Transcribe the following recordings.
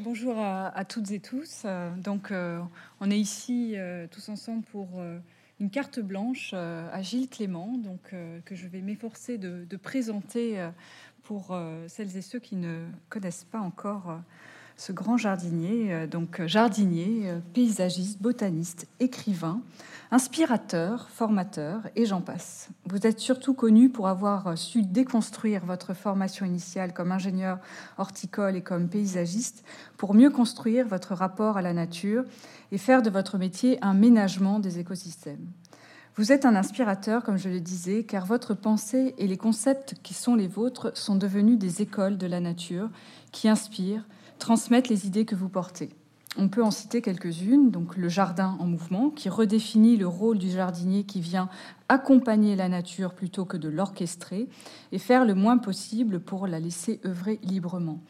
Bonjour à, toutes et tous. Euh, donc, euh, on est ici euh, tous ensemble pour une carte blanche à Gilles Clément, que je vais m'efforcer de, présenter pour celles et ceux qui ne connaissent pas encore ce grand jardinier, euh, donc jardinier, euh, paysagiste, botaniste, écrivain, inspirateur, formateur, et j'en passe. Vous êtes surtout connu pour avoir su déconstruire votre formation initiale comme ingénieur horticole et comme paysagiste pour mieux construire votre rapport à la nature et faire de votre métier un ménagement des écosystèmes. Vous êtes un inspirateur, comme je le disais, car votre pensée et les concepts qui sont les vôtres sont devenus des écoles de la nature qui inspirent, transmettre les idées que vous portez. On peut en citer quelques-unes, donc le jardin en mouvement, qui redéfinit le rôle du jardinier qui vient accompagner la nature plutôt que de l'orchestrer et faire le moins possible pour la laisser œuvrer librement.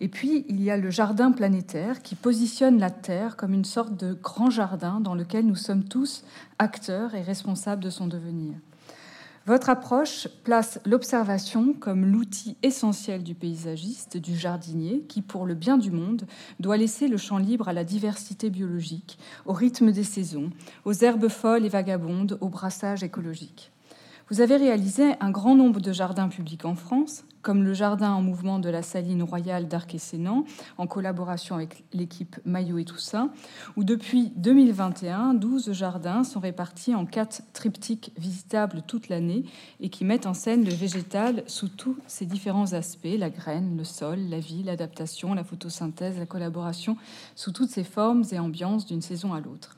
Et puis, il y a le jardin planétaire qui positionne la Terre comme une sorte de grand jardin dans lequel nous sommes tous acteurs et responsables de son devenir. Votre approche place l'observation comme l'outil essentiel du paysagiste, du jardinier, qui, pour le bien du monde, doit laisser le champ libre à la diversité biologique, au rythme des saisons, aux herbes folles et vagabondes, au brassage écologique. Vous avez réalisé un grand nombre de jardins publics en France, comme le jardin en mouvement de la Saline Royale d'Arc et Sénan, en collaboration avec l'équipe Maillot et Toussaint, où depuis 2021, 12 jardins sont répartis en quatre triptyques visitables toute l'année et qui mettent en scène le végétal sous tous ses différents aspects, la graine, le sol, la vie, l'adaptation, la photosynthèse, la collaboration, sous toutes ses formes et ambiances d'une saison à l'autre.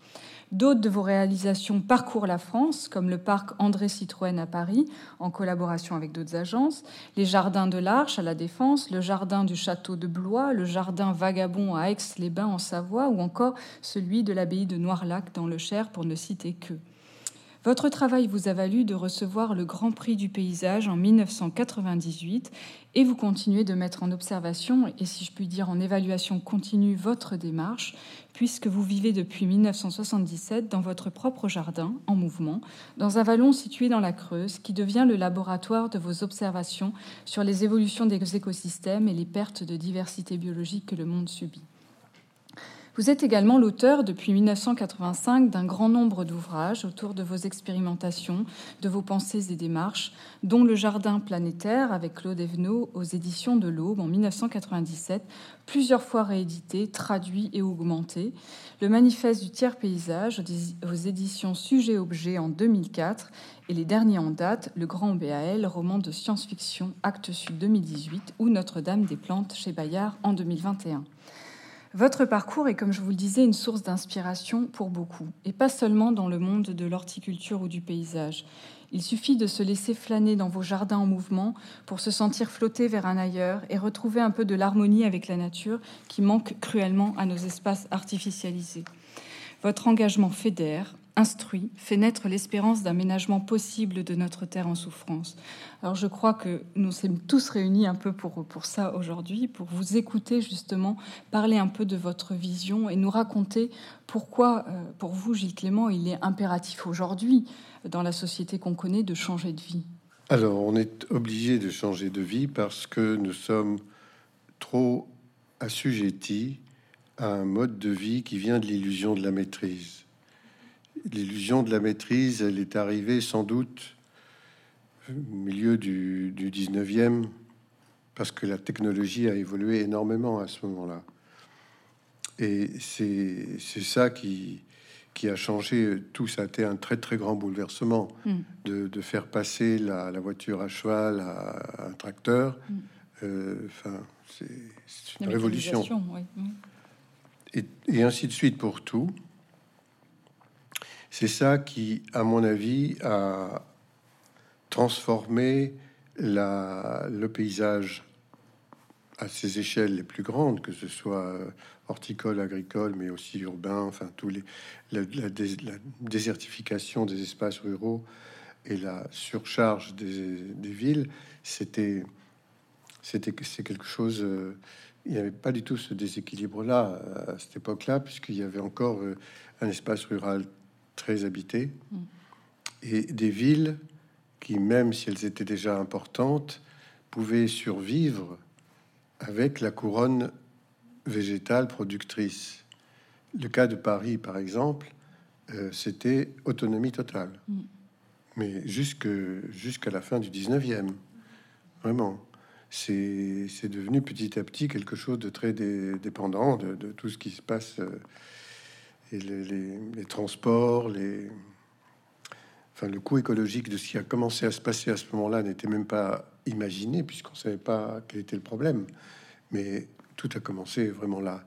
D'autres de vos réalisations parcourent la France, comme le parc André Citroën à Paris, en collaboration avec d'autres agences, les jardins de l'Arche à la Défense, le jardin du château de Blois, le jardin Vagabond à Aix-les-Bains en Savoie, ou encore celui de l'abbaye de Noirlac dans le Cher, pour ne citer que. Votre travail vous a valu de recevoir le Grand Prix du paysage en 1998 et vous continuez de mettre en observation et si je puis dire en évaluation continue votre démarche puisque vous vivez depuis 1977 dans votre propre jardin en mouvement, dans un vallon situé dans la Creuse qui devient le laboratoire de vos observations sur les évolutions des écosystèmes et les pertes de diversité biologique que le monde subit. Vous êtes également l'auteur depuis 1985 d'un grand nombre d'ouvrages autour de vos expérimentations, de vos pensées et démarches, dont Le Jardin planétaire avec Claude Evenot aux éditions de l'Aube en 1997, plusieurs fois réédité, traduit et augmenté, Le Manifeste du tiers paysage aux éditions Sujet-Objet en 2004 et les derniers en date, Le Grand BAL, roman de science-fiction, Actes Sud 2018 ou Notre-Dame des Plantes chez Bayard en 2021. Votre parcours est, comme je vous le disais, une source d'inspiration pour beaucoup, et pas seulement dans le monde de l'horticulture ou du paysage. Il suffit de se laisser flâner dans vos jardins en mouvement pour se sentir flotter vers un ailleurs et retrouver un peu de l'harmonie avec la nature qui manque cruellement à nos espaces artificialisés. Votre engagement fédère, instruit, fait naître l'espérance d'un ménagement possible de notre terre en souffrance. Alors je crois que nous sommes tous réunis un peu pour, pour ça aujourd'hui, pour vous écouter justement, parler un peu de votre vision et nous raconter pourquoi, euh, pour vous, Gilles Clément, il est impératif aujourd'hui, dans la société qu'on connaît, de changer de vie. Alors on est obligé de changer de vie parce que nous sommes trop assujettis à un mode de vie qui vient de l'illusion de la maîtrise l'illusion de la maîtrise, elle est arrivée sans doute au milieu du, 19e, parce que la technologie a évolué énormément à ce moment-là. Et c'est ça qui, qui a changé tout. Ça a été un très très grand bouleversement mm. de, faire passer la, voiture à cheval à, un tracteur. Mm. Euh, c'est une révolution. Et, et, ainsi de suite pour tout. C'est ça qui, à mon avis, a transformé le paysage à ses échelles les plus grandes, que ce soit horticole, agricole, mais aussi urbain, enfin tous les la, désertification des espaces ruraux et la surcharge des, villes, c'était c'était c'est quelque chose. Euh, il n'y avait pas du tout ce déséquilibre-là à cette époque-là, puisqu'il y avait encore euh, un espace rural très habitées, et des villes qui, même si elles étaient déjà importantes, pouvaient survivre avec la couronne végétale productrice. Le cas de Paris, par exemple, euh, c'était autonomie totale. Mais jusque, jusqu'à la fin du 19e, vraiment. C'est, c'est devenu petit à petit quelque chose de très dépendant de, tout ce qui se passe, euh, et les, transports, les, enfin, le coût écologique de ce qui a commencé à se passer à ce moment-là n'était même pas imaginé, puisqu'on savait pas quel était le problème. Mais tout a commencé vraiment là.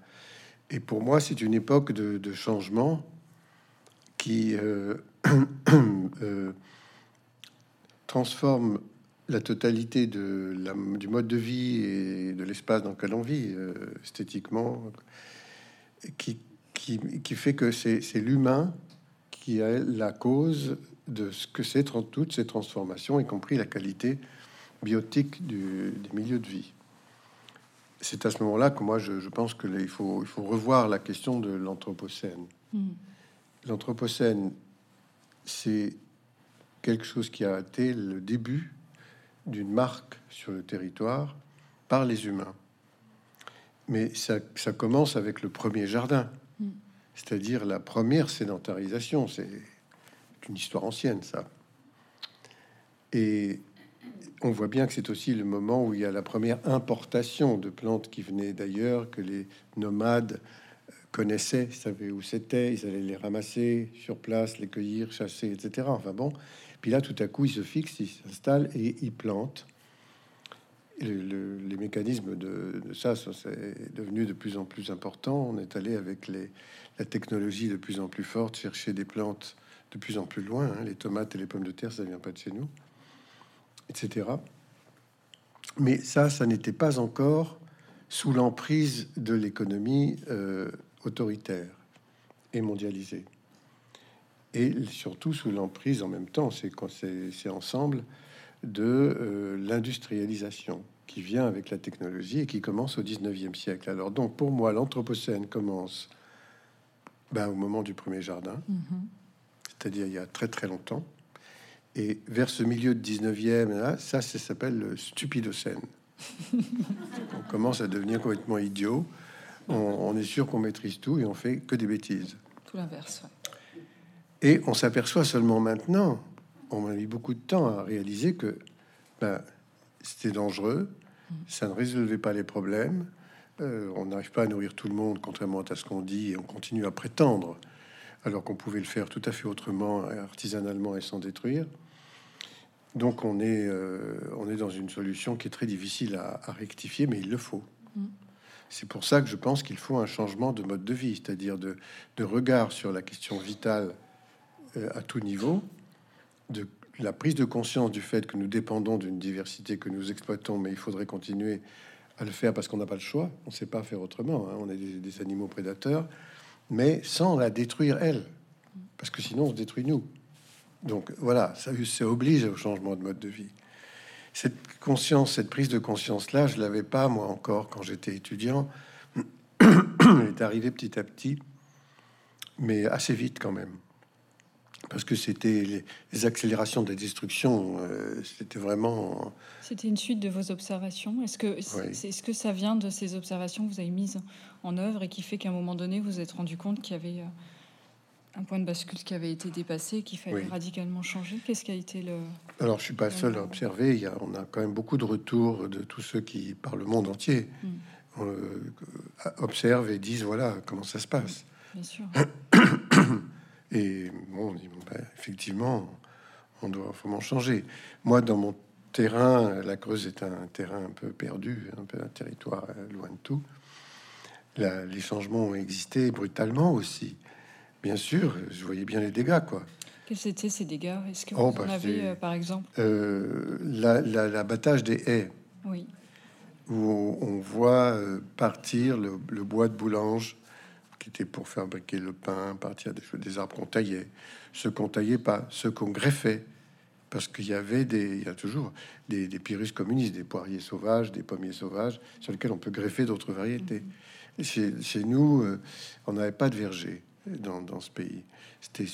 Et pour moi, c'est une époque de, changement qui euh, euh, transforme la totalité de la, du mode de vie et de l'espace dans lequel on vit, euh, esthétiquement, qui, qui, qui, fait que c'est l'humain qui est la cause de ce que c'est toutes ces transformations, y compris la qualité biotique du, des milieux de vie. C'est à ce moment-là que moi je, je pense que il faut, il faut revoir la question de l'anthropocène. Hmm. L'anthropocène, c'est quelque chose qui a été le début d'une marque sur le territoire par les humains. Mais ça, ça commence avec le premier jardin. C'est-à-dire la première sédentarisation. C'est une histoire ancienne, ça. Et on voit bien que c'est aussi le moment où il y a la première importation de plantes qui venaient d'ailleurs, que les nomades connaissaient, savaient où c'était, ils allaient les ramasser sur place, les cueillir, chasser, etc. Enfin bon, puis là, tout à coup, ils se fixent, ils s'installent et ils plantent. Les mécanismes de, ça, ça c'est devenu de plus en plus important. On est allé avec la technologie de plus en plus forte chercher des plantes de plus en plus loin. Hein. Les tomates et les pommes de terre, ça vient pas de chez nous etc. Mais ça, ça n'était pas encore sous l'emprise de l'économie euh, autoritaire et mondialisée. Et surtout sous l'emprise en même temps, c'est ensemble de euh, l'industrialisation qui vient avec la technologie et qui commence au 19e siècle. Alors donc pour moi, l'Anthropocène commence ben, au moment du premier jardin, mm-hmm. c'est-à-dire il y a très très longtemps. Et vers ce milieu de 19e, là, ça, ça s'appelle le stupidocène. on commence à devenir complètement idiot. On, est sûr qu'on maîtrise tout et on fait que des bêtises. Tout l'inverse. Et on s'aperçoit seulement maintenant, on a mis beaucoup de temps à réaliser que ben, c'était dangereux, ça ne résolvait pas les problèmes, euh, on n'arrive pas à nourrir tout le monde, contrairement à ce qu'on dit, et on continue à prétendre, alors qu'on pouvait le faire tout à fait autrement, artisanalement et sans détruire. Donc on est, euh, on est dans une solution qui est très difficile à, rectifier, mais il le faut. Mm. C'est pour ça que je pense qu'il faut un changement de mode de vie, c'est-à-dire de, regard sur la question vitale euh, à tout niveau, de la prise de conscience du fait que nous dépendons d'une diversité que nous exploitons, mais il faudrait continuer à le faire parce qu'on n'a pas le choix, on ne sait pas faire autrement, hein. on est des, animaux prédateurs, mais sans la détruire elle, parce que sinon on se détruit nous. Donc voilà, ça, ça oblige au changement de mode de vie. Cette conscience, cette prise de conscience-là, je l'avais pas moi encore quand j'étais étudiant. Elle est arrivée petit à petit, mais assez vite quand même. Parce que c'était les, accélérations de la destruction, euh, c'était vraiment. C'était une suite de vos observations. Est-ce que, c'est est-ce que ça vient de ces observations que vous avez mises en œuvre et qui fait qu'à un moment donné, vous vous êtes rendu compte qu'il y avait euh, un point de bascule qui avait été dépassé, qu'il fallait radicalement changer? Qu'est-ce qui a été le... Alors, je suis pas seul à observer. Il y a, on a quand même beaucoup de retours de tous ceux qui, par le monde entier, hmm. euh, observent et disent voilà comment ça se passe. Bien sûr. et bon, on dit ben, effectivement, on doit vraiment changer. Moi, dans mon terrain, la Creuse est un terrain un peu perdu, un peu un territoire euh, loin de tout. les changements ont existé brutalement aussi. Bien sûr, je voyais bien les dégâts, quoi. Quels étaient ces dégâts? Est-ce que oh, vous en bah, avez, euh, par exemple? Euh, L'abattage des haies. Oui. Où on voit partir le, bois de boulange qui était pour fabriquer le pain, partir des, des arbres qu'on taillait. Ceux qu'on taillait pas, ceux qu'on greffait. Parce qu'il y avait des, il y a toujours des, des pyrrhus communistes, des poiriers sauvages, des pommiers sauvages, sur lesquels on peut greffer d'autres variétés. Mhm. Chez, chez, nous, on n'avait pas de verger dans, ce pays. C'était,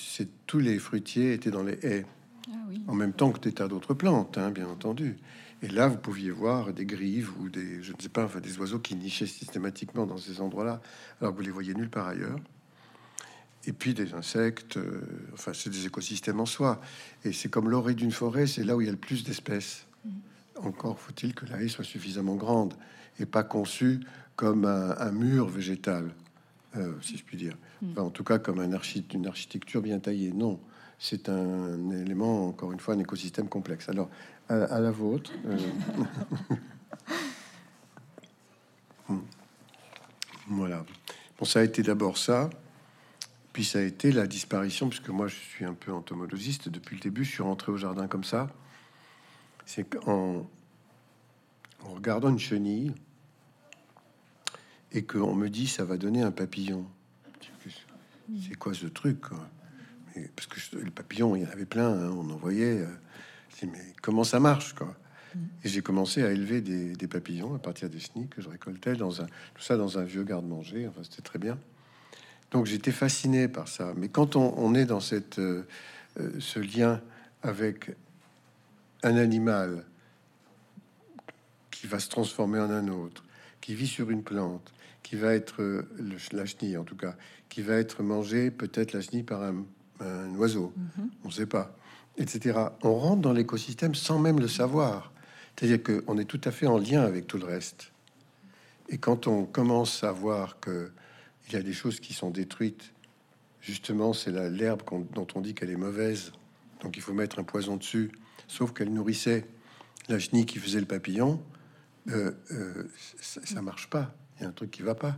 tous les fruitiers étaient dans les haies. Ah en même temps que des tas d'autres plantes, hein, bien entendu. Et là, vous pouviez voir des grives ou des, je ne sais pas, enfin, des oiseaux qui nichaient systématiquement dans ces endroits-là, alors que vous les voyez nulle part ailleurs. Et puis des insectes, euh, enfin, c'est des écosystèmes en soi. Et c'est comme l'orée d'une forêt, c'est là où il y a le plus d'espèces. Encore faut-il que la haie soit suffisamment grande et pas conçue comme un, mur végétal, euh, si je puis dire. en tout cas, comme un archi une architecture bien taillée. Non, c'est un élément, encore une fois, un écosystème complexe. Alors, à, la vôtre. Euh. voilà. Bon, ça a été d'abord ça, puis ça a été la disparition, puisque moi je suis un peu entomologiste depuis le début, je suis rentré au jardin comme ça. C'est qu'en en regardant une chenille et qu'on me dit ça va donner un papillon. C'est quoi ce truc Parce que le papillon, il y en avait plein, hein, on en voyait. Euh, mais comment ça marche quoi? Et j'ai commencé à élever des, papillons à partir des chenilles que je récoltais dans un tout ça dans un vieux garde-manger. Enfin, c'était très bien. Donc j'étais fasciné par ça. Mais quand on, est dans cette euh, euh, ce lien avec un animal qui va se transformer en un autre, qui vit sur une plante, qui va être euh, la chenille en tout cas, qui va être mangé peut-être la chenille par un, oiseau, mm-hmm. on ne sait pas etc. On rentre dans l'écosystème sans même le savoir. C'est-à-dire qu'on est tout à fait en lien avec tout le reste. Et quand on commence à voir que il y a des choses qui sont détruites, justement, c'est l'herbe dont on dit qu'elle est mauvaise, donc il faut mettre un poison dessus, sauf qu'elle nourrissait la chenille qui faisait le papillon, euh, euh, ça, marche pas. Il y a un truc qui va pas.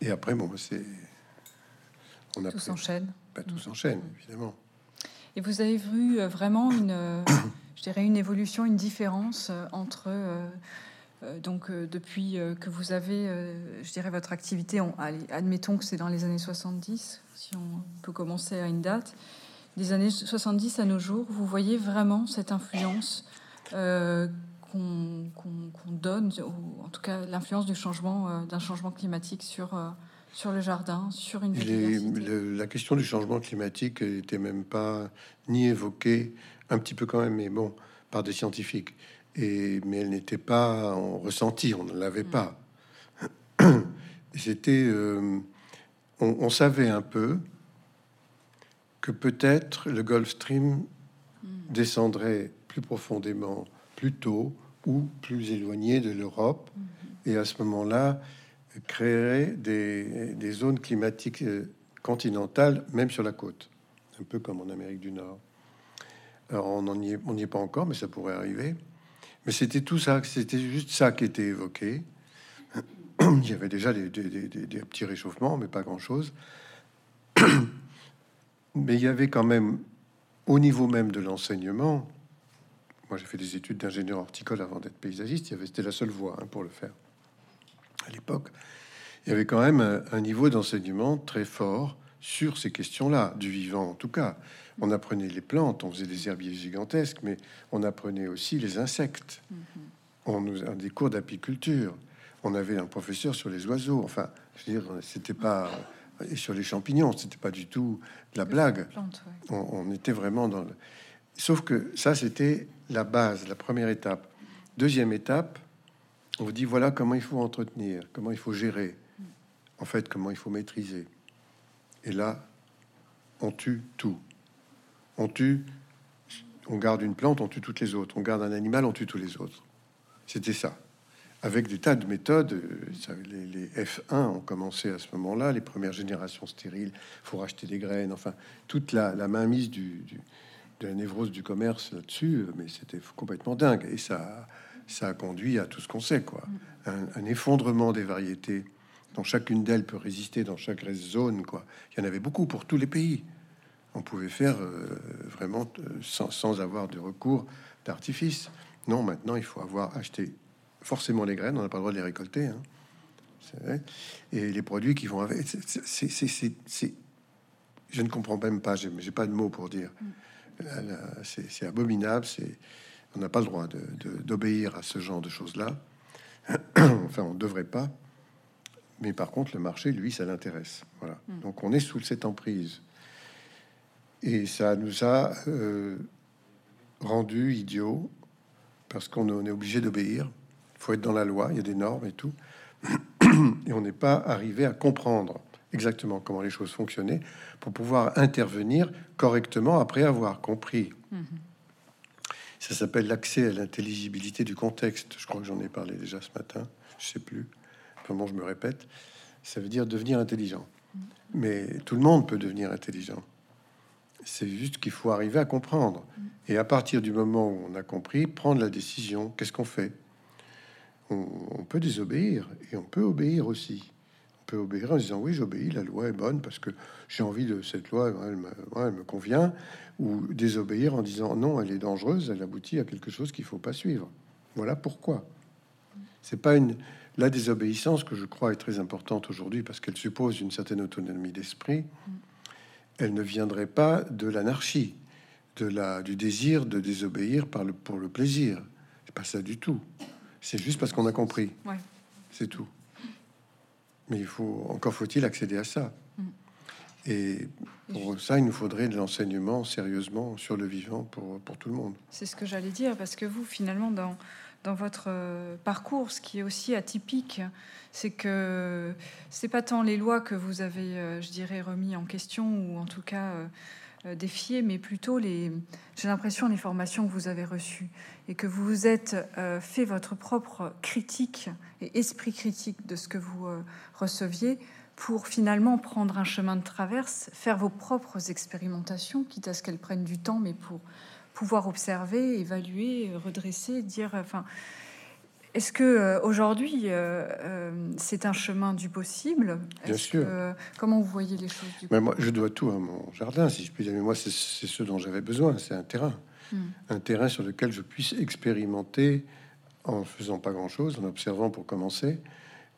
Et après, bon, c'est on a tout s'enchaîne. Bah, tout s'enchaîne, évidemment. Et vous avez vu euh, vraiment une, euh, je dirais une évolution, une différence euh, entre donc depuis que vous avez, je dirais votre activité, admettons que c'est dans les années 70, si on peut commencer à une date, des années 70 à nos jours, vous voyez vraiment cette influence qu'on donne, en tout cas l'influence du changement, d'un changement climatique sur sur le jardin, sur une la question du changement climatique n'était même pas ni évoquée, un petit peu quand même, mais bon, par des scientifiques. Et, mais elle n'était pas en ressenti, on ne l'avait mm. pas. C'était, euh, on, savait un peu que peut-être le Gulf Stream mm. descendrait plus profondément, plus tôt ou plus éloigné de l'Europe. Mm-hmm. Et à ce moment-là, créerait des, zones climatiques euh, continentales, même sur la côte, un peu comme en Amérique du Nord. Alors on n'y est, pas encore, mais ça pourrait arriver. Mais c'était tout ça, c'était juste ça qui était évoqué. Il y avait déjà des, petits réchauffements, mais pas grand-chose. Mais il y avait quand même, au niveau même de l'enseignement, moi j'ai fait des études d'ingénieur horticole avant d'être paysagiste, c'était la seule voie hein, pour le faire à l'époque, il y avait quand même un, niveau d'enseignement très fort sur ces questions-là, du vivant en tout cas. On apprenait les plantes, on faisait des herbiers gigantesques, mais on apprenait aussi les insectes. Mm-hmm. On nous a des cours d'apiculture. On avait un professeur sur les oiseaux. Enfin, je veux dire, c'était pas et sur les champignons, c'était pas du tout de la blague. on, on, était vraiment dans le. Sauf que ça, c'était la base, la première étape. Deuxième étape, on vous dit voilà comment il faut entretenir, comment il faut gérer, en fait, comment il faut maîtriser. Et là, on tue tout. On tue, on garde une plante, on tue toutes les autres. On garde un animal, on tue tous les autres. C'était ça. Avec des tas de méthodes, euh, les, F1 ont commencé à ce moment-là, les premières générations stériles, faut racheter des graines, enfin, toute la, mainmise du, de la névrose du commerce là-dessus, euh, mais c'était complètement dingue. Et ça, ça a conduit à tout ce qu'on sait, quoi. Un, effondrement des variétés dont chacune d'elles peut résister dans chaque zone, quoi. Il y en avait beaucoup pour tous les pays. On pouvait faire euh, vraiment euh, sans, avoir de recours d'artifice. Non, maintenant, il faut avoir acheté forcément les graines, on n'a pas le droit de les récolter. Hein. Et les produits qui vont avec. C'est, je ne comprends même pas, j'ai, pas de mots pour dire. Mm. C'est, abominable, c'est on n'a pas le droit d'obéir à ce genre de choses-là. enfin, on ne devrait pas. Mais par contre, le marché, lui, ça l'intéresse. Voilà. Hmm. Donc, on est sous cette emprise. Et ça nous a euh, rendu idiots parce qu'on est obligé d'obéir. Il faut être dans la loi, il y a des normes et tout. Et on n'est pas arrivé à comprendre exactement comment les choses fonctionnaient pour pouvoir intervenir correctement après avoir compris. Mhm. Ça s'appelle l'accès à l'intelligibilité du contexte. Je crois que j'en ai parlé déjà ce matin. Je sais plus. Comment je me répète. Ça veut dire devenir intelligent. Mhm. Mais tout le monde peut devenir intelligent. C'est juste qu'il faut arriver à comprendre. Mhm. Et à partir du moment où on a compris, prendre la décision. Qu'est-ce qu'on fait? On, peut désobéir et on peut obéir aussi. On peut obéir en disant oui, j'obéis, la loi est bonne parce que j'ai envie de cette loi, elle me, convient, ou désobéir en disant non, elle est dangereuse, elle aboutit à quelque chose qu'il faut pas suivre. Voilà pourquoi. C'est pas une la désobéissance que je crois est très importante aujourd'hui parce qu'elle suppose une certaine autonomie d'esprit. Elle ne viendrait pas de l'anarchie, de la du désir de désobéir par le pour le plaisir. C'est pas ça du tout. C'est juste parce qu'on a compris. C'est tout. Mais il faut encore faut-il accéder à ça. Mm. Et pour ça, il nous faudrait de l'enseignement sérieusement sur le vivant pour, pour tout le monde. C'est ce que j'allais dire, parce que vous, finalement, dans, dans votre euh, parcours, ce qui est aussi atypique, c'est que c'est pas tant les lois que vous avez, euh, je dirais, remis en question, ou en tout cas euh, défier, mais plutôt les, j'ai l'impression, les formations que vous avez reçues. Et que vous vous êtes euh, fait votre propre critique et esprit critique de ce que vous euh, receviez pour finalement prendre un chemin de traverse, faire vos propres expérimentations, quitte à ce qu'elles prennent du temps, mais pour pouvoir observer, évaluer, redresser, dire, enfin, est-ce que euh, aujourd'hui euh, euh, c'est un chemin du possible? Bien sûr. comment vous voyez les choses Mais moi, je dois tout à mon jardin, si je puis dire. Mais moi, c'est ce dont j'avais besoin. C'est un terrain, hmm. un terrain sur lequel je puisse expérimenter en faisant pas grand-chose, en observant pour commencer,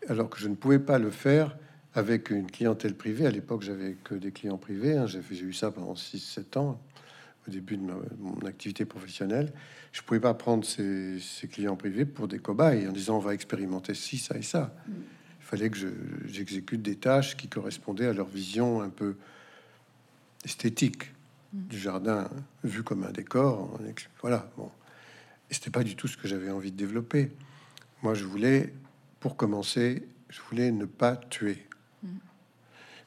alors que je ne pouvais pas le faire avec une clientèle privée. À l'époque, j'avais que des clients privés. Hein. J'ai eu ça pendant 6-7 ans au début de mon activité professionnelle, je pouvais pas prendre ces, clients privés pour des cobayes en disant on va expérimenter ci, ça et ça. Il fallait que j'exécute des tâches qui correspondaient à leur vision un peu esthétique du jardin vu comme un décor. Voilà, bon. Et c'était pas du tout ce que j'avais envie de développer. Moi, je voulais, pour commencer, je voulais ne pas tuer.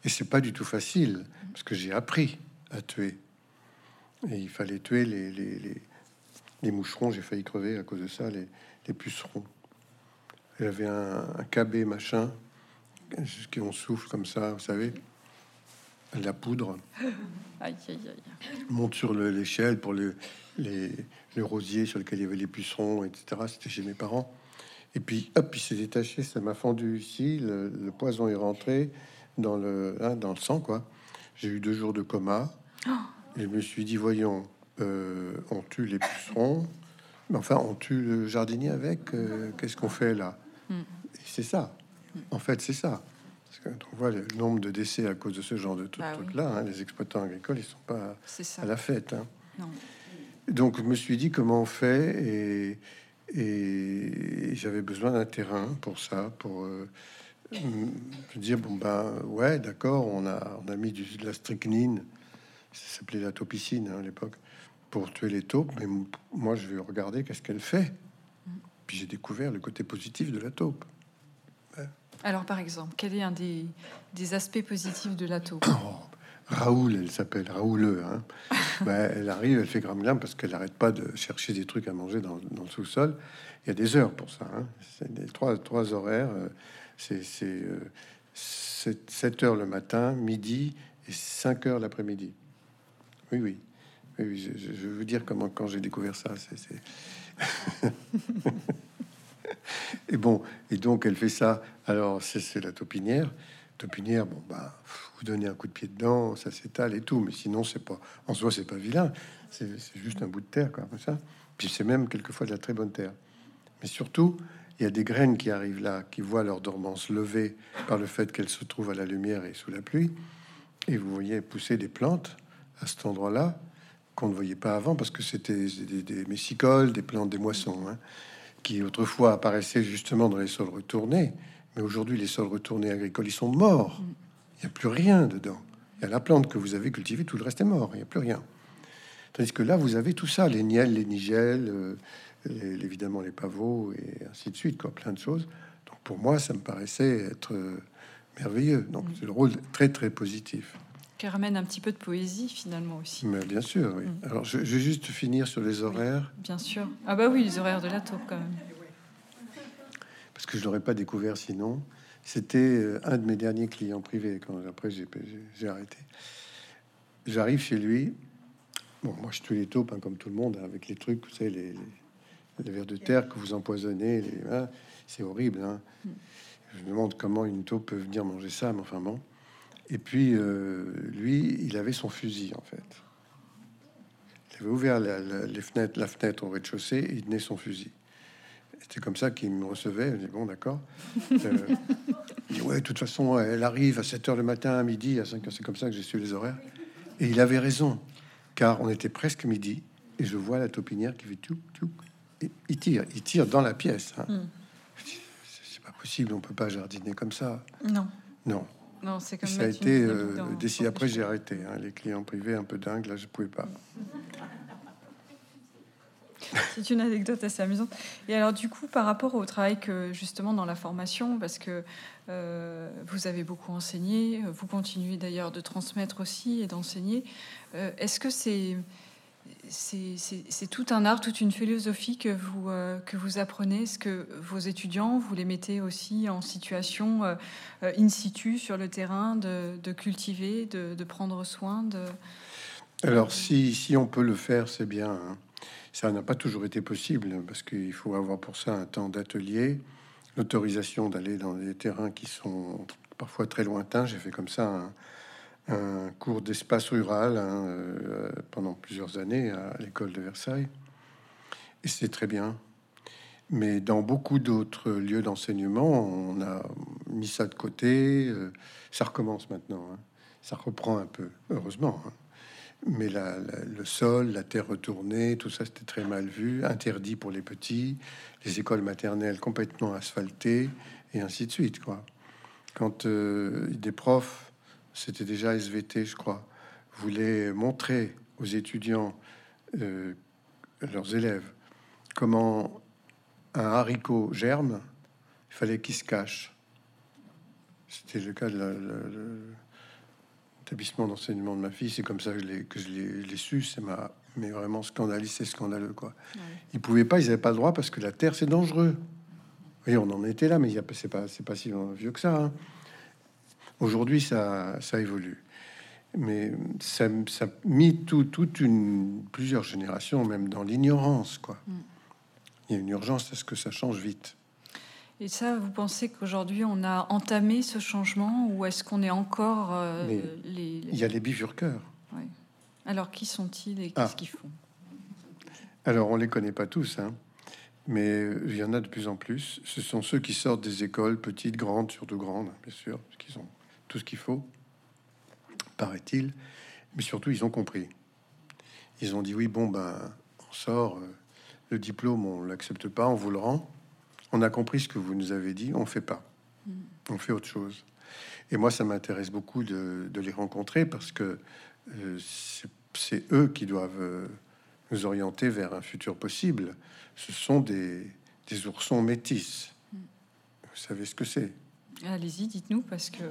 Et c'est pas du tout facile parce que j'ai appris à tuer. Et il fallait tuer les, les, les, moucherons. J'ai failli crever à cause de ça, les, les pucerons. Avait un, un KB machin, qui on souffle comme ça, vous savez, la poudre. Monte sur l'échelle pour le, les, les rosiers sur lequel il y avait les pucerons, etc. C'était chez mes parents. Et puis, hop, il s'est détaché, ça m'a fendu ici, le, poison est rentré dans le, hein, dans le sang, quoi. J'ai eu deux jours de coma. Oh et je me suis dit, voyons, euh, on tue les pucerons, mais enfin, on tue le jardinier avec. Euh, qu'est-ce qu'on fait là? Mm. C'est ça. En fait, c'est ça. Parce que on voit le nombre de décès à cause de ce genre de bah truc-là. Hein, les exploitants agricoles, ils sont pas à la fête. Hein. Donc, je me suis dit comment on fait, et, et j'avais besoin d'un terrain pour ça, pour euh, dire bon ben ouais, d'accord, on a on a mis du, de la strychnine ça s'appelait la taupicine hein, à l'époque, pour tuer les taupes. Mais moi, je vais regarder qu'est-ce qu'elle fait. Puis j'ai découvert le côté positif de la taupe. Alors, par exemple, quel est un des, aspects positifs de la taupe oh, Raoul, elle s'appelle Raoul. Hein. Ben, elle arrive, elle fait gramme parce qu'elle n'arrête pas de chercher des trucs à manger dans, le sous-sol. Il y a des heures pour ça. Hein. C'est des trois, trois horaires. Euh, c'est 7, 7 euh, heures le matin, midi et 5 heures l'après-midi. Oui, oui. je, veux dire comment quand j'ai découvert ça. C'est, et bon, et donc elle fait ça. Alors c'est la topinière. Topinière, bon bah, vous donnez un coup de pied dedans, ça s'étale et tout. Mais sinon, c'est pas en soi, c'est pas vilain. C'est juste un bout de terre, comme ça. Puis c'est même quelquefois de la très bonne terre. Mais surtout, il y a des graines qui arrivent là, qui voient leur dormance levée par le fait qu'elles se trouvent à la lumière et sous la pluie. Et vous voyez pousser des plantes à cet endroit-là qu'on ne voyait pas avant parce que c'était des, des, messicoles, des plantes, des moissons, hein, qui autrefois apparaissaient justement dans les sols retournés. Mais aujourd'hui, les sols retournés agricoles, ils sont morts. Il n'y a plus rien dedans. Il y a la plante que vous avez cultivée, tout le reste est mort. Il n'y a plus rien. Tandis que là, vous avez tout ça, les niels, les nigelles, euh, évidemment les pavots et ainsi de suite, quoi, plein de choses. Donc pour moi, ça me paraissait être euh, merveilleux. Donc c'est le rôle très très positif. Qui ramène un petit peu de poésie finalement aussi. Mais bien sûr, oui. Mm. Alors je, vais juste finir sur les horaires. bien sûr. Ah bah oui, les horaires de la taupe quand même. Parce que je l'aurais pas découvert sinon. C'était euh, un de mes derniers clients privés. Quand après j'ai arrêté. J'arrive chez lui. Bon, moi je tue les taupes hein, comme tout le monde hein, avec les trucs, vous savez, les, les, vers de terre que vous empoisonnez. Hein, c'est horrible. Mm. Je me demande comment une taupe peut venir manger ça, mais enfin bon. Et puis, euh, lui, il avait son fusil, en fait. Il avait ouvert la, les fenêtres, la fenêtre au rez-de-chaussée et il tenait son fusil. C'était comme ça qu'il me recevait. Je dis, bon, d'accord. Euh, il dit, ouais, de toute façon, elle arrive à 7 heures le matin, à midi, à 5 heures. C'est comme ça que j'ai su les horaires. Et il avait raison, car on était presque midi et je vois la taupinière qui fait tout, tout. Et il tire, il tire dans la pièce. Hein. Hmm. C'est pas possible, on peut pas jardiner comme ça. Non. Non. Non, c'est comme ça a été euh, d'ici après j'ai arrêté. Hein, les clients privés un peu dingues, là je pouvais pas. C'est une anecdote assez amusante. Et alors du coup, par rapport au travail que justement dans la formation, parce que euh, vous avez beaucoup enseigné, vous continuez d'ailleurs de transmettre aussi et d'enseigner. Euh, est-ce que c'est c'est tout un art, toute une philosophie que vous, euh, que vous apprenez. Est-ce que vos étudiants, vous les mettez aussi en situation euh, in situ sur le terrain de, cultiver, de, prendre soin. Alors, si, si, on peut le faire, c'est bien. Hein. Ça n'a pas toujours été possible parce qu'il faut avoir pour ça un temps d'atelier, l'autorisation d'aller dans des terrains qui sont parfois très lointains. J'ai fait comme ça un, un cours d'espace rural hein, euh, pendant plusieurs années à l'école de Versailles. Et c'est très bien. Mais dans beaucoup d'autres lieux d'enseignement, on a mis ça de côté. Euh, ça recommence maintenant. Hein. Ça reprend un peu, heureusement. Hein. Mais le sol, la terre retournée, tout ça, c'était très mal vu, interdit pour les petits, les écoles maternelles complètement asphaltées, et ainsi de suite. Quoi. Quand euh, des profs c'était déjà SVT, je crois, voulait montrer aux étudiants, euh, leurs élèves, comment un haricot germe, il fallait qu'il se cache. C'était le cas de l'établissement d'enseignement de ma fille. C'est comme ça que je l'ai su. C'est ma, mais vraiment scandaleux, c'est scandaleux quoi. Ils pouvaient pas, ils n'avaient pas le droit parce que la terre c'est dangereux. Et on en était là, mais c'est pas, c'est pas si vieux que ça. Hein. Aujourd'hui, ça, ça évolue. Mais ça, ça a mis tout, toute une, plusieurs générations, même dans l'ignorance. quoi. Mm. Il y a une urgence à ce que ça change vite. Et ça, vous pensez qu'aujourd'hui, on a entamé ce changement ou est-ce qu'on est encore euh, les, Il y a les bifurqueurs. Alors, qui sont-ils et qu'est-ce ah. qu'ils font? Alors, on les connaît pas tous, hein, mais il y en a de plus en plus. Ce sont ceux qui sortent des écoles, petites, grandes, surtout grandes, bien sûr, parce qu'ils ont tout ce qu'il faut, paraît-il. Mais surtout, ils ont compris. Ils ont dit oui, bon, ben, on sort, euh, le diplôme, on l'accepte pas, on vous le rend. On a compris ce que vous nous avez dit, on fait pas. Mm. On fait autre chose. Et moi, ça m'intéresse beaucoup de, les rencontrer parce que euh, c'est eux qui doivent euh, nous orienter vers un futur possible. Ce sont des, des oursons métis. Mm. Vous savez ce que c'est? Allez-y, dites-nous, parce que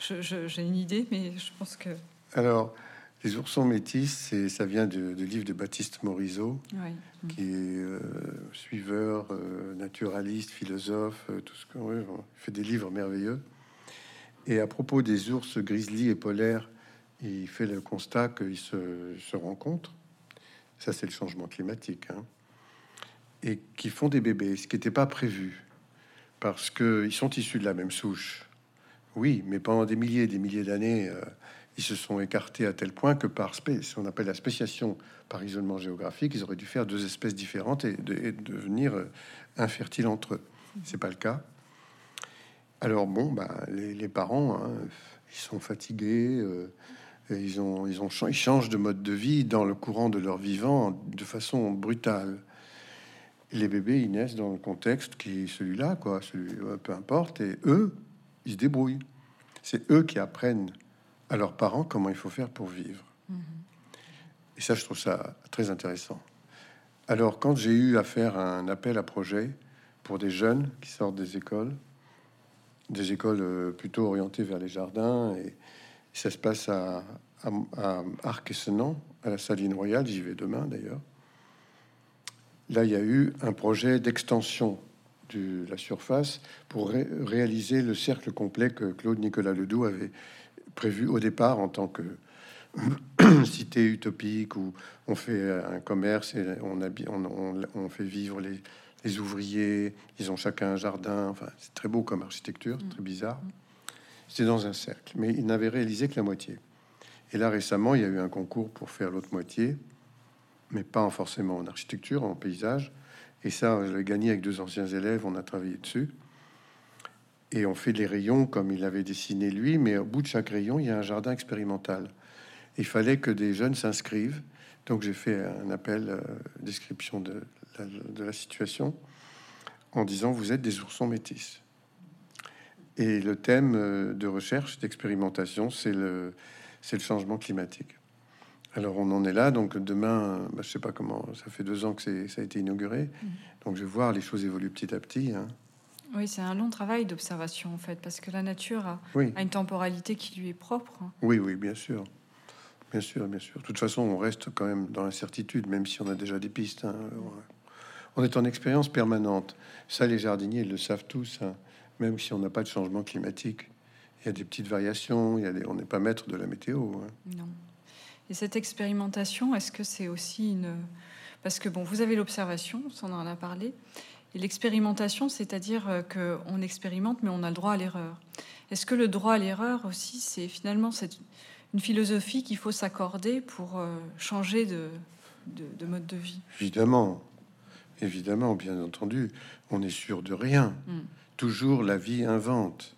j'ai une idée, mais je pense que. Alors, les oursons métis, ça vient du, livre de Baptiste Morisot, qui est euh, suiveur, euh, naturaliste, philosophe, euh, tout ce que fait des livres merveilleux. Et à propos des ours grizzly et polaires, il fait le constat qu'ils se, se, rencontrent. Ça, c'est le changement climatique, hein. et qui font des bébés, ce qui n'était pas prévu, parce qu'ils sont issus de la même souche. Oui, mais pendant des milliers et des milliers d'années, euh, ils se sont écartés à tel point que par ce qu'on appelle la spéciation par isolement géographique, ils auraient dû faire deux espèces différentes et, devenir euh, infertiles entre eux. C'est pas le cas. Alors bon, bah, les, parents, hein, ils sont fatigués, euh, ils, ont, ils, ont, ils changent de mode de vie dans le courant de leur vivant de façon brutale. Les bébés, ils naissent dans le contexte qui est celui-là, quoi, celui, peu importe, et eux, ils se débrouillent. C'est eux qui apprennent à leurs parents comment il faut faire pour vivre. Et ça, je trouve ça très intéressant. Alors, quand j'ai eu à faire un appel à projet pour des jeunes qui sortent des écoles, des écoles euh, plutôt orientées vers les jardins, et ça se passe à, à, à Arc-et-Senans, à la Saline Royale, j'y vais demain d'ailleurs. Là, il y a eu un projet d'extension de la surface pour réaliser le cercle complet que Claude Nicolas Ledoux avait prévu au départ en tant que cité utopique où on fait un commerce et on, on, on, fait vivre les, les, ouvriers, ils ont chacun un jardin. Enfin, c'est très beau comme architecture, très bizarre. C'était dans un cercle, mais il n'avait réalisé que la moitié. Et là, récemment, il y a eu un concours pour faire l'autre moitié, mais pas forcément en architecture, en paysage. Et ça, je l'ai gagné avec deux anciens élèves, on a travaillé dessus. Et on fait les rayons comme il avait dessiné lui, mais au bout de chaque rayon, il y a un jardin expérimental. Il fallait que des jeunes s'inscrivent. Donc j'ai fait un appel, euh, description de la, situation, en disant vous êtes des oursons métis. Et le thème euh, de recherche, d'expérimentation, c'est le changement climatique. Alors on en est là, donc demain, bah, je sais pas comment, ça fait deux ans que ça a été inauguré, mmh. donc je vais voir les choses évoluer petit à petit. Hein. Oui, c'est un long travail d'observation en fait, parce que la nature a, a, une temporalité qui lui est propre. Oui, oui, bien sûr. Bien sûr, bien sûr. De toute façon, on reste quand même dans l'incertitude, même si on a déjà des pistes. Hein. On est en expérience permanente. Ça, les jardiniers le savent tous, hein. même si on n'a pas de changement climatique. Il y a des petites variations, il y a des... on n'est pas maître de la météo. Hein. Non. Et cette expérimentation, est-ce que c'est aussi une... Parce que, bon, vous avez l'observation, on en a parlé, et l'expérimentation, c'est-à-dire euh, qu'on expérimente, mais on a le droit à l'erreur. Est-ce que le droit à l'erreur aussi, c'est finalement cette, une philosophie qu'il faut s'accorder pour euh, changer de, de, mode de vie? Évidemment, évidemment, bien entendu, on est sûr de rien. Hmm. Toujours la vie invente.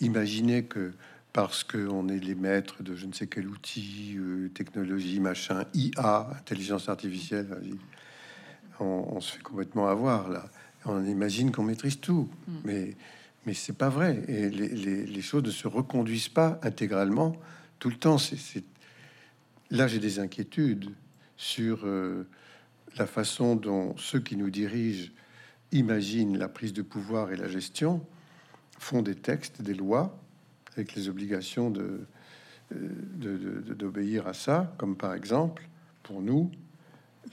Imaginez que parce qu'on est les maîtres de je ne sais quel outil, euh, technologie, machin, IA, intelligence artificielle, on, se fait complètement avoir là. On imagine qu'on maîtrise tout, hmm. mais mais c'est pas vrai. Et les, les, les, choses ne se reconduisent pas intégralement tout le temps. C'est là j'ai des inquiétudes sur euh, la façon dont ceux qui nous dirigent imaginent la prise de pouvoir et la gestion, font des textes, des lois avec les obligations de euh, d'obéir à ça, comme par exemple, pour nous,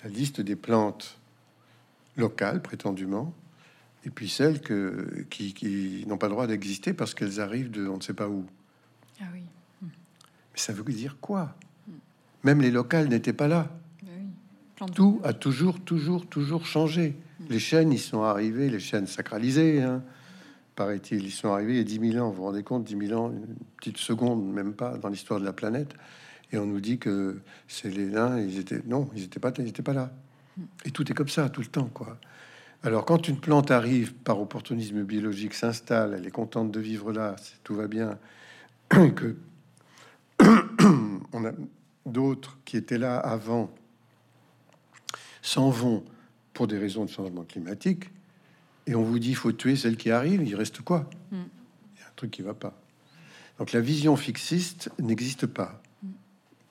la liste des plantes locales, prétendument, et puis celles que, qui, qui n'ont pas le droit d'exister parce qu'elles arrivent de on ne sait pas où. Ah oui ça veut dire quoi? Même les locales n'étaient pas là. Ben Tout a toujours, toujours, toujours changé. Hmm. Les chaînes, ils sont arrivés, les chaînes sacralisées, hein, paraît-il, ils sont arrivés il y a 10 000 ans. Vous vous rendez compte, 10 000 ans, une petite seconde, même pas dans l'histoire de la planète. Et on nous dit que c'est les nains, ils étaient non, ils étaient pas, ils pas là. Et tout est comme ça tout le temps, quoi. Alors quand une plante arrive par opportunisme biologique, s'installe, elle est contente de vivre là, tout va bien, que d'autres qui étaient là avant s'en vont pour des raisons de changement climatique, et on vous dit faut tuer celle qui arrive, il reste quoi? Mm. Il y a un truc qui va pas. Donc la vision fixiste n'existe pas mm.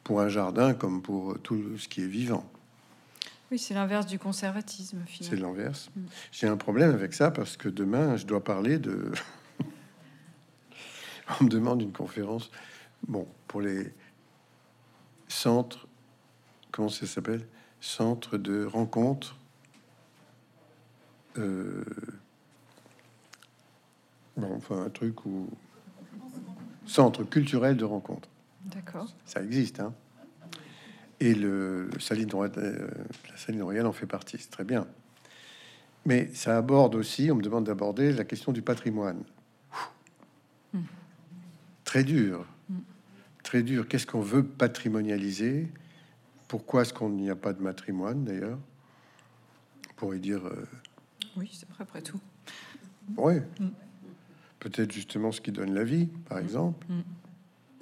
pour un jardin comme pour tout ce qui est vivant. Oui, c'est l'inverse du conservatisme. C'est l'inverse. Mm. J'ai un problème avec ça parce que demain, je dois parler de. on me demande une conférence Bon, pour les centres, comment ça s'appelle? Centre de rencontre. Euh, bon, enfin, un truc où. Centre culturel de rencontre. D'accord. Ça existe, hein Et le, Saline, euh, la Saline Royale en fait partie, c'est très bien. Mais ça aborde aussi, on me demande d'aborder la question du patrimoine. Hmm. Très dur très dur. Qu'est-ce qu'on veut patrimonialiser? Pourquoi est-ce qu'on n'y a pas de matrimoine d'ailleurs? On pourrait dire. Euh, oui, c'est vrai, après tout. Oui. Mm. Peut-être justement ce qui donne la vie, par mm. exemple. Mm.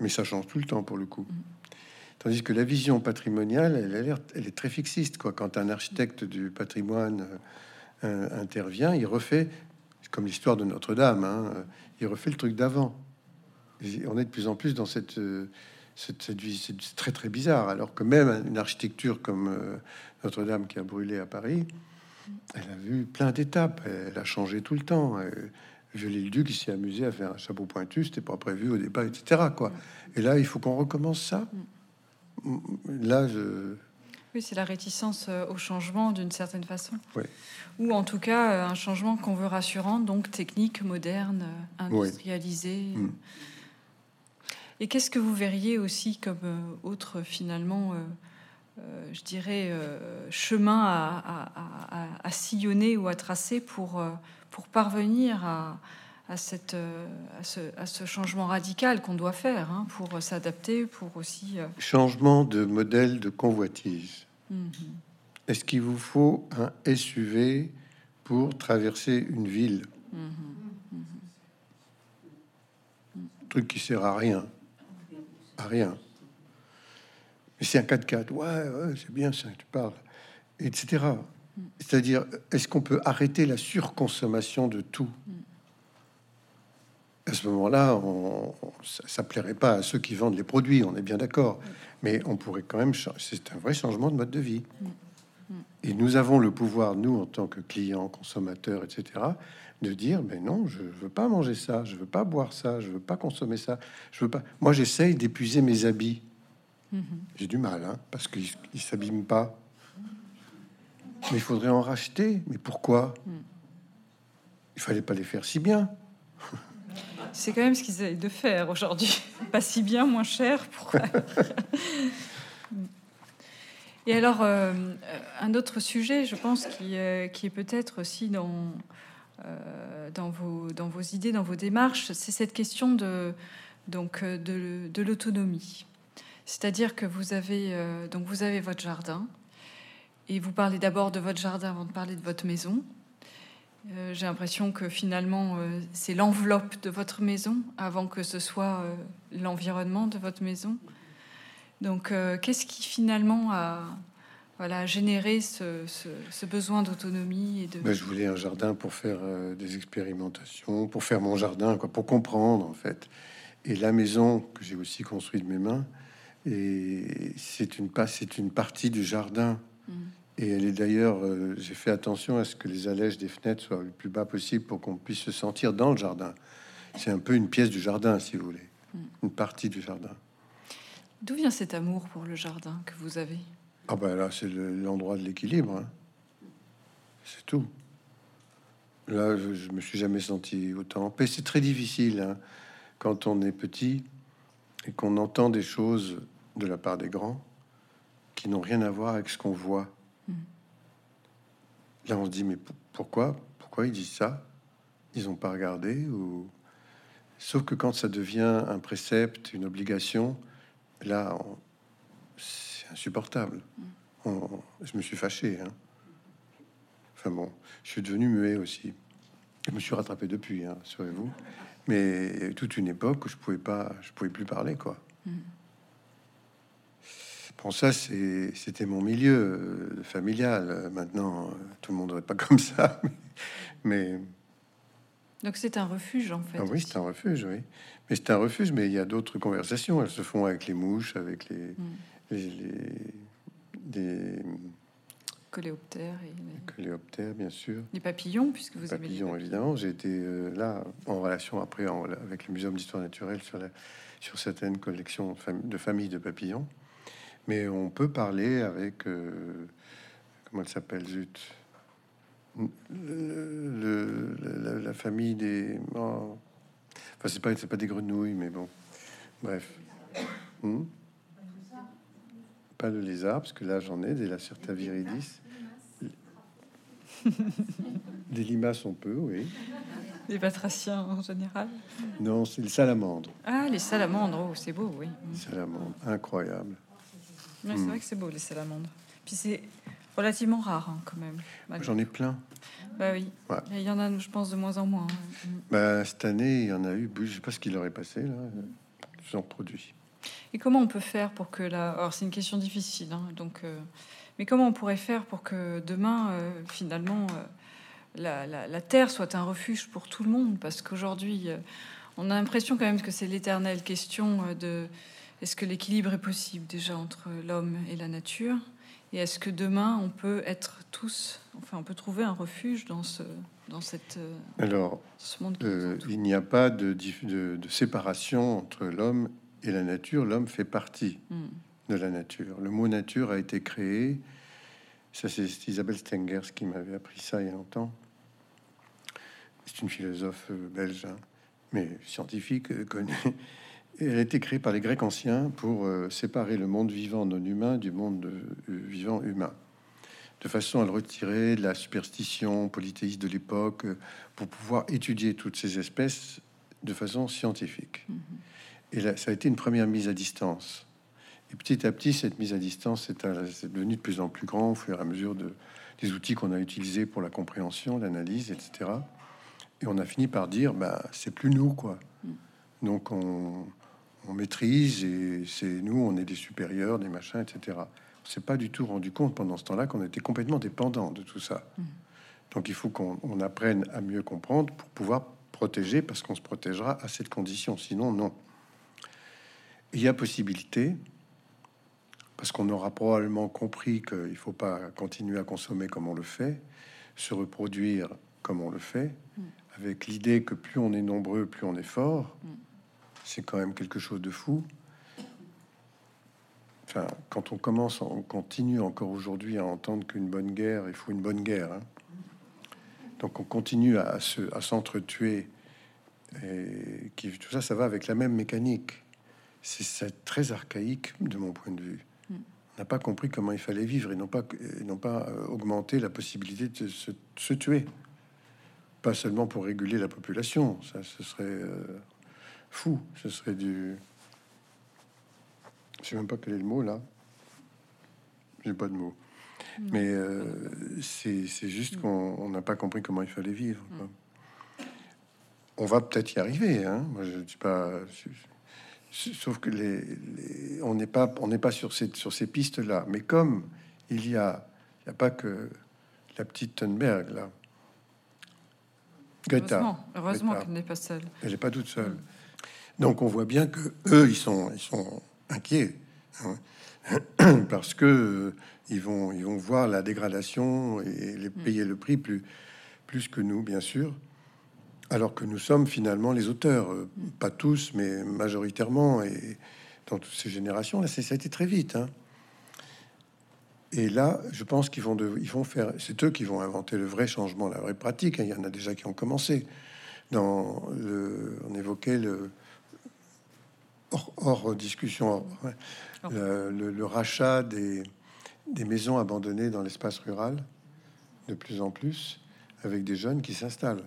Mais ça change tout le temps pour le coup. Tandis que la vision patrimoniale, elle, elle est très fixiste. Quoi. Quand un architecte du patrimoine euh, intervient, il refait, comme l'histoire de Notre-Dame, hein, il refait le truc d'avant on est de plus en plus dans cette euh, cette, cette vie, c'est très très bizarre. Alors que même une architecture comme euh, Notre-Dame qui a brûlé à Paris, elle a vu plein d'étapes. Elle a changé tout le temps. Viollet-le-Duc, il s'est amusé à faire un chapeau pointu, c'était pas prévu au départ, etc. Quoi. Et là, il faut qu'on recommence ça. Là, je... Oui, c'est la réticence euh, au changement d'une certaine façon. Ou en tout cas, euh, un changement qu'on veut rassurant, donc technique, moderne, euh, industrialisé. Mm. Et qu'est-ce que vous verriez aussi comme autre, finalement, je dirais, chemin à, à- à- à sillonner ou à tracer pour, pour parvenir à, cette, à, ce, à ce changement radical qu'on doit faire hein, pour s'adapter, pour aussi... euh, Changement de modèle de convoitise. mhm. Est-ce qu'il vous faut un SUV pour traverser une ville? Truc qui sert à rien. À rien. Mais c'est un 4x4. Ouais, ouais, c'est bien ça tu parles. Etc. C'est-à-dire, est-ce qu'on peut arrêter la surconsommation de tout? À ce moment-là, on, on- ça, plairait pas à ceux qui vendent les produits, on est bien d'accord. Mais on pourrait quand même... C'est un vrai changement de mode de vie. Et nous avons le pouvoir, nous, en tant que clients, consommateurs, etc., de dire, mais non, je veux pas manger ça, je veux pas boire ça, je veux pas consommer ça, je veux pas. Moi, j'essaye d'épuiser mes habits. J'ai du mal, hein, parce qu'ils ils s'abîment pas. Mais il faudrait en racheter. Mais pourquoi? Il fallait pas les faire si bien. C'est quand même ce qu'ils essayent de faire aujourd'hui. Pas si bien, moins cher. Pour... Et alors, euh, un autre sujet, je pense, qui, euh, qui est peut-être aussi dans, euh, dans, vos, dans vos idées, dans vos démarches, c'est cette question de, donc, de, de l'autonomie. C'est-à-dire que vous avez, euh, donc vous avez votre jardin, et vous parlez d'abord de votre jardin avant de parler de votre maison. Euh, J'ai l'impression que finalement, euh, c'est l'enveloppe de votre maison avant que ce soit l'environnement de votre maison. Donc, qu'est-ce qui finalement a voilà, généré ce, ce- besoin d'autonomie et de... Ben, je voulais un jardin pour faire des expérimentations, pour faire mon jardin, quoi, pour comprendre en fait. Et la maison que j'ai aussi construite de mes mains, et c'est une, c'est une partie du jardin. Mm. Et elle est d'ailleurs, euh, j'ai fait attention à ce que les allèges des fenêtres soient le plus bas possible pour qu'on puisse se sentir dans le jardin. C'est un peu une pièce du jardin, si vous voulez, Mm. une partie du jardin. D'où vient cet amour pour le jardin que vous avez? Ah ben là, c'est le- l'endroit de l'équilibre. hein. C'est tout. Là, je, je me suis jamais senti autant en paix. C'est très difficile hein, quand on est petit et qu'on entend des choses de la part des grands qui n'ont rien à voir avec ce qu'on voit. Mhm. Là, on se dit mais pourquoi Pourquoi ils disent ça? Ils n'ont pas regardé ou Sauf que quand ça devient un précepte, une obligation, là, on- c'est insupportable. On- je me suis fâché. hein. Enfin bon, je suis devenu muet aussi. Je me suis rattrapé depuis, hein, rassurez-vous. Mais toute une époque où je pouvais pas, je pouvais plus parler, quoi. Bon, ça, c'était mon milieu euh, familial. Euh, Maintenant, euh, tout le monde n'est pas comme ça. Mais Donc c'est un refuge en fait. ah oui, c'est un refuge, oui. Mais c'est un refuge, mais il y a d'autres conversations. Elles se font avec les mouches, avec les, les, les- des Coléoptères et les, coléoptères, bien sûr. les papillons, puisque vous avez les papillons, évidemment. J'ai été euh, là en relation après en- avec le Muséum d'histoire naturelle sur, la, sur certaines collections de familles de papillons. Mais on peut parler avec euh, comment elle s'appelle, zut, le, le- la, la famille des. oh. Enfin, c'est pas c'est pas des grenouilles, mais bon, bref. Hmm? Pas le lézard, parce que là j'en ai des Lacerta viridis. Des limaces, on peut, oui. les batraciens en général. Non, c'est le salamandre. Ah, les salamandres, oh, c'est beau, oui. Salamandre, incroyable. C'est vrai que c'est beau les salamandres. Puis c'est relativement rare hein, quand même. J'en ai plein. Bah oui. Ouais. Il y en a, je pense, de moins en moins. hein. Bah, cette année, il y en a eu, je sais pas ce qui leur est passé, là. Ils ont produit. Et comment on peut faire pour que la... Alors c'est une question difficile, hein, donc... euh, Mais comment on pourrait faire pour que demain, euh, finalement, euh, la, la- la Terre soit un refuge pour tout le monde? Parce qu'aujourd'hui, on a l'impression quand même que c'est l'éternelle question de, est-ce que l'équilibre est possible déjà entre l'homme et la nature? Et est-ce que demain on peut être tous, enfin on peut trouver un refuge dans ce dans cette euh, alors ce monde euh, il n'y a pas de, de, de, séparation entre l'homme et la nature. L'homme fait partie hmm. de la nature. Le mot nature a été créé. Ça c'est Isabelle Stengers qui m'avait appris ça il y a longtemps. C'est une philosophe euh, belge, hein, mais scientifique connue elle a été créée par les Grecs anciens pour euh, séparer le monde vivant non humain du monde euh, vivant humain, de façon à le retirer de la superstition polythéiste de l'époque, euh, pour pouvoir étudier toutes ces espèces de façon scientifique. Mm-hmm. Et là, ça a été une première mise à distance. Et petit à petit, cette mise à distance est, devenue de plus en plus grande au fur et à mesure de, des outils qu'on a utilisés pour la compréhension, l'analyse, etc. Et on a fini par dire, bah, c'est plus nous, quoi. Mm. Donc on, on maîtrise et c'est nous, on est des supérieurs, des machins, etc. On s'est pas du tout rendu compte pendant ce temps-là qu'on était complètement dépendant de tout ça. Mmh. Donc il faut qu'on apprenne à mieux comprendre pour pouvoir protéger, parce qu'on se protégera à cette condition. Sinon, non. Il y a possibilité, parce qu'on aura probablement compris qu'il ne faut pas continuer à consommer comme on le fait, se reproduire comme on le fait, mmh. avec l'idée que plus on est nombreux, plus on est fort. Mmh c'est quand même quelque chose de fou. Enfin, quand on commence, on continue encore aujourd'hui à entendre qu'une bonne guerre, il faut une bonne guerre. Hein. Donc on continue à, se, à s'entretuer. Et qui, tout ça, ça va avec la même mécanique. C'est très archaïque de mon point de vue. Mm. On n'a pas compris comment il fallait vivre et non pas, non pas euh, augmenter la possibilité de se, se, tuer. Pas seulement pour réguler la population, ça ce serait euh, fou. Ce serait du. Je sais même pas quel est le mot là. J'ai pas de mots. Mm. Mais euh, c'est juste qu'on n'a pas compris comment il fallait vivre. Mm. On va peut-être y arriver. Hein. Moi, je dis pas. Sauf que les, on n'est pas, on n'est pas sur ces, sur ces pistes-là. Mais comme il y a, il y a pas que la petite Thunberg là. Heureusement, heureusement qu'elle n'est pas seule. Elle n'est pas toute seule. Donc on voit bien que eux, ils sont, ils sont inquiets hein, parce que euh, ils vont, ils vont voir la dégradation et les mm. payer le prix plus, plus que nous, bien sûr. Alors que nous sommes finalement les auteurs, euh, mm. pas tous, mais majoritairement, et dans toutes ces générations, là, ça a été très vite. Hein. Et là, je pense qu'ils vont, de, ils vont faire, c'est eux qui vont inventer le vrai changement, la vraie pratique. Hein. Il y en a déjà qui ont commencé. Dans le, on évoquait le, hors, discussion, le, rachat des, des, maisons abandonnées dans l'espace rural, de plus en plus, avec des jeunes qui s'installent.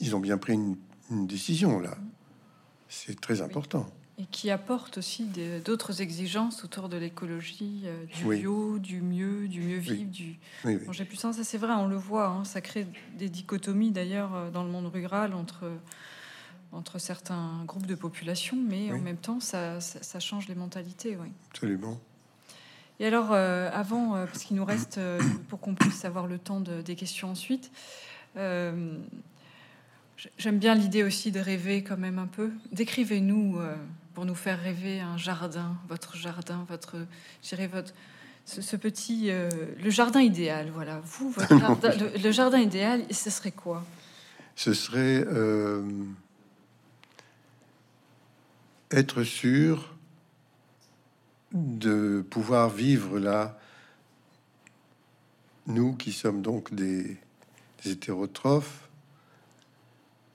Ils ont bien pris une, décision là. C'est très important. Et qui apporte aussi d'autres exigences autour de l'écologie, euh, du bio, du mieux, du mieux vivre, du manger plus sain. Ça, c'est vrai, on le voit. Hein. ça crée des dichotomies d'ailleurs euh, dans le monde rural entre entre certains groupes de population, mais en même temps, ça, change les mentalités. Oui. Absolument. Et alors, euh, avant, euh, parce qu'il nous reste, euh, pour qu'on puisse avoir le temps de, des questions ensuite, j'aime bien l'idée aussi de rêver quand même un peu. Décrivez-nous, pour nous faire rêver, un jardin, votre jardin, votre, j'irai votre, ce, petit, le jardin idéal, voilà. Vous, votre jardin, le, le, jardin idéal, ce serait quoi? Ce serait être sûr de pouvoir vivre là, nous qui sommes donc des, hétérotrophes,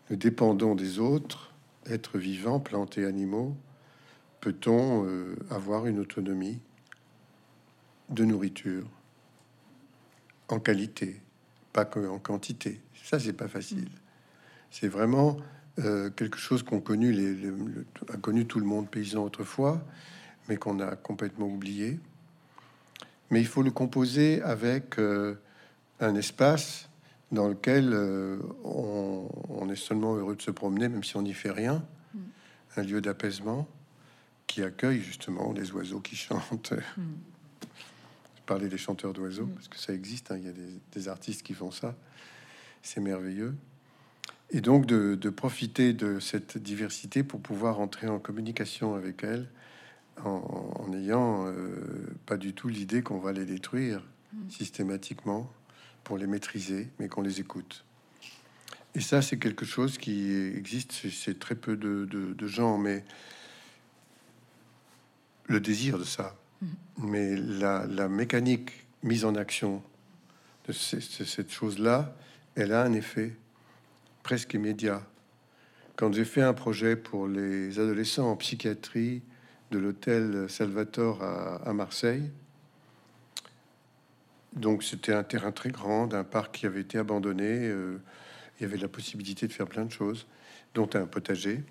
nous dépendons des autres, êtres vivants, plantes et animaux, peut-on euh, avoir une autonomie de nourriture en qualité, pas que en quantité. Ça, c'est pas facile. C'est vraiment euh, quelque chose qu'on connu les, a connu tout le monde paysan autrefois, mais qu'on a complètement oublié. Mais il faut le composer avec euh, un espace dans lequel euh, on, est seulement heureux de se promener, même si on n'y fait rien. Mm. Un lieu d'apaisement qui accueille justement des oiseaux qui chantent. Mm. Parler des chanteurs d'oiseaux, mm. parce que ça existe, hein. il y a des, des artistes qui font ça. C'est merveilleux Et donc de, profiter de cette diversité pour pouvoir entrer en communication avec elle en n'ayant pas du tout l'idée qu'on va les détruire mm. systématiquement pour les maîtriser, mais qu'on les écoute. Et ça, c'est quelque chose qui existe c'est très peu de, gens, mais le désir de ça, mm. mais la, mécanique mise en action de, cette chose-là, elle a un effet presque immédiat. Quand j'ai fait un projet pour les adolescents en psychiatrie de l'hôtel Salvatore à, Marseille, donc c'était un terrain très grand, d'un parc qui avait été abandonné. Euh, il y avait la possibilité de faire plein de choses, dont un potager.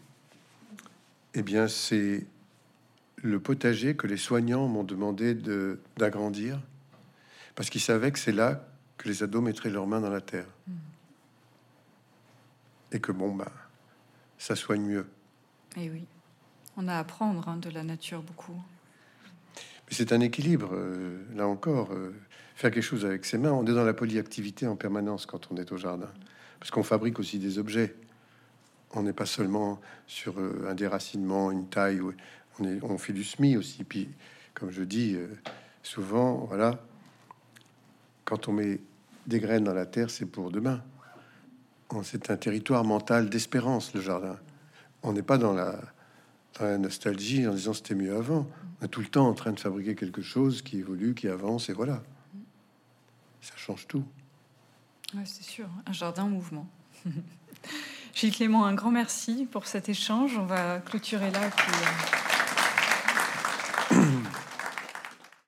Eh bien, c'est le potager que les soignants m'ont demandé d'agrandir, parce qu'ils savaient que c'est là que les ados mettraient leurs mains dans la terre. Hmm. Et que bon, bah, ça soigne mieux. Et eh oui, on a à apprendre hein, de la nature beaucoup. Mais c'est un équilibre, euh, là encore. Euh, faire quelque chose avec ses mains, on est dans la polyactivité en permanence quand on est au jardin parce qu'on fabrique aussi des objets. On n'est pas seulement sur euh, un déracinement, une taille. On, est, on fait du SMI aussi. Puis, comme je dis souvent, voilà, quand on met des graines dans la terre, c'est pour demain. C'est un territoire mental d'espérance, le jardin. On n'est pas dans la, nostalgie en disant c'était mieux avant. On est tout le temps en train de fabriquer quelque chose qui évolue, qui avance, et voilà. Ça change tout c'est sûr, un jardin en mouvement. Gilles Clément, un grand merci pour cet échange. On va clôturer là. Euh,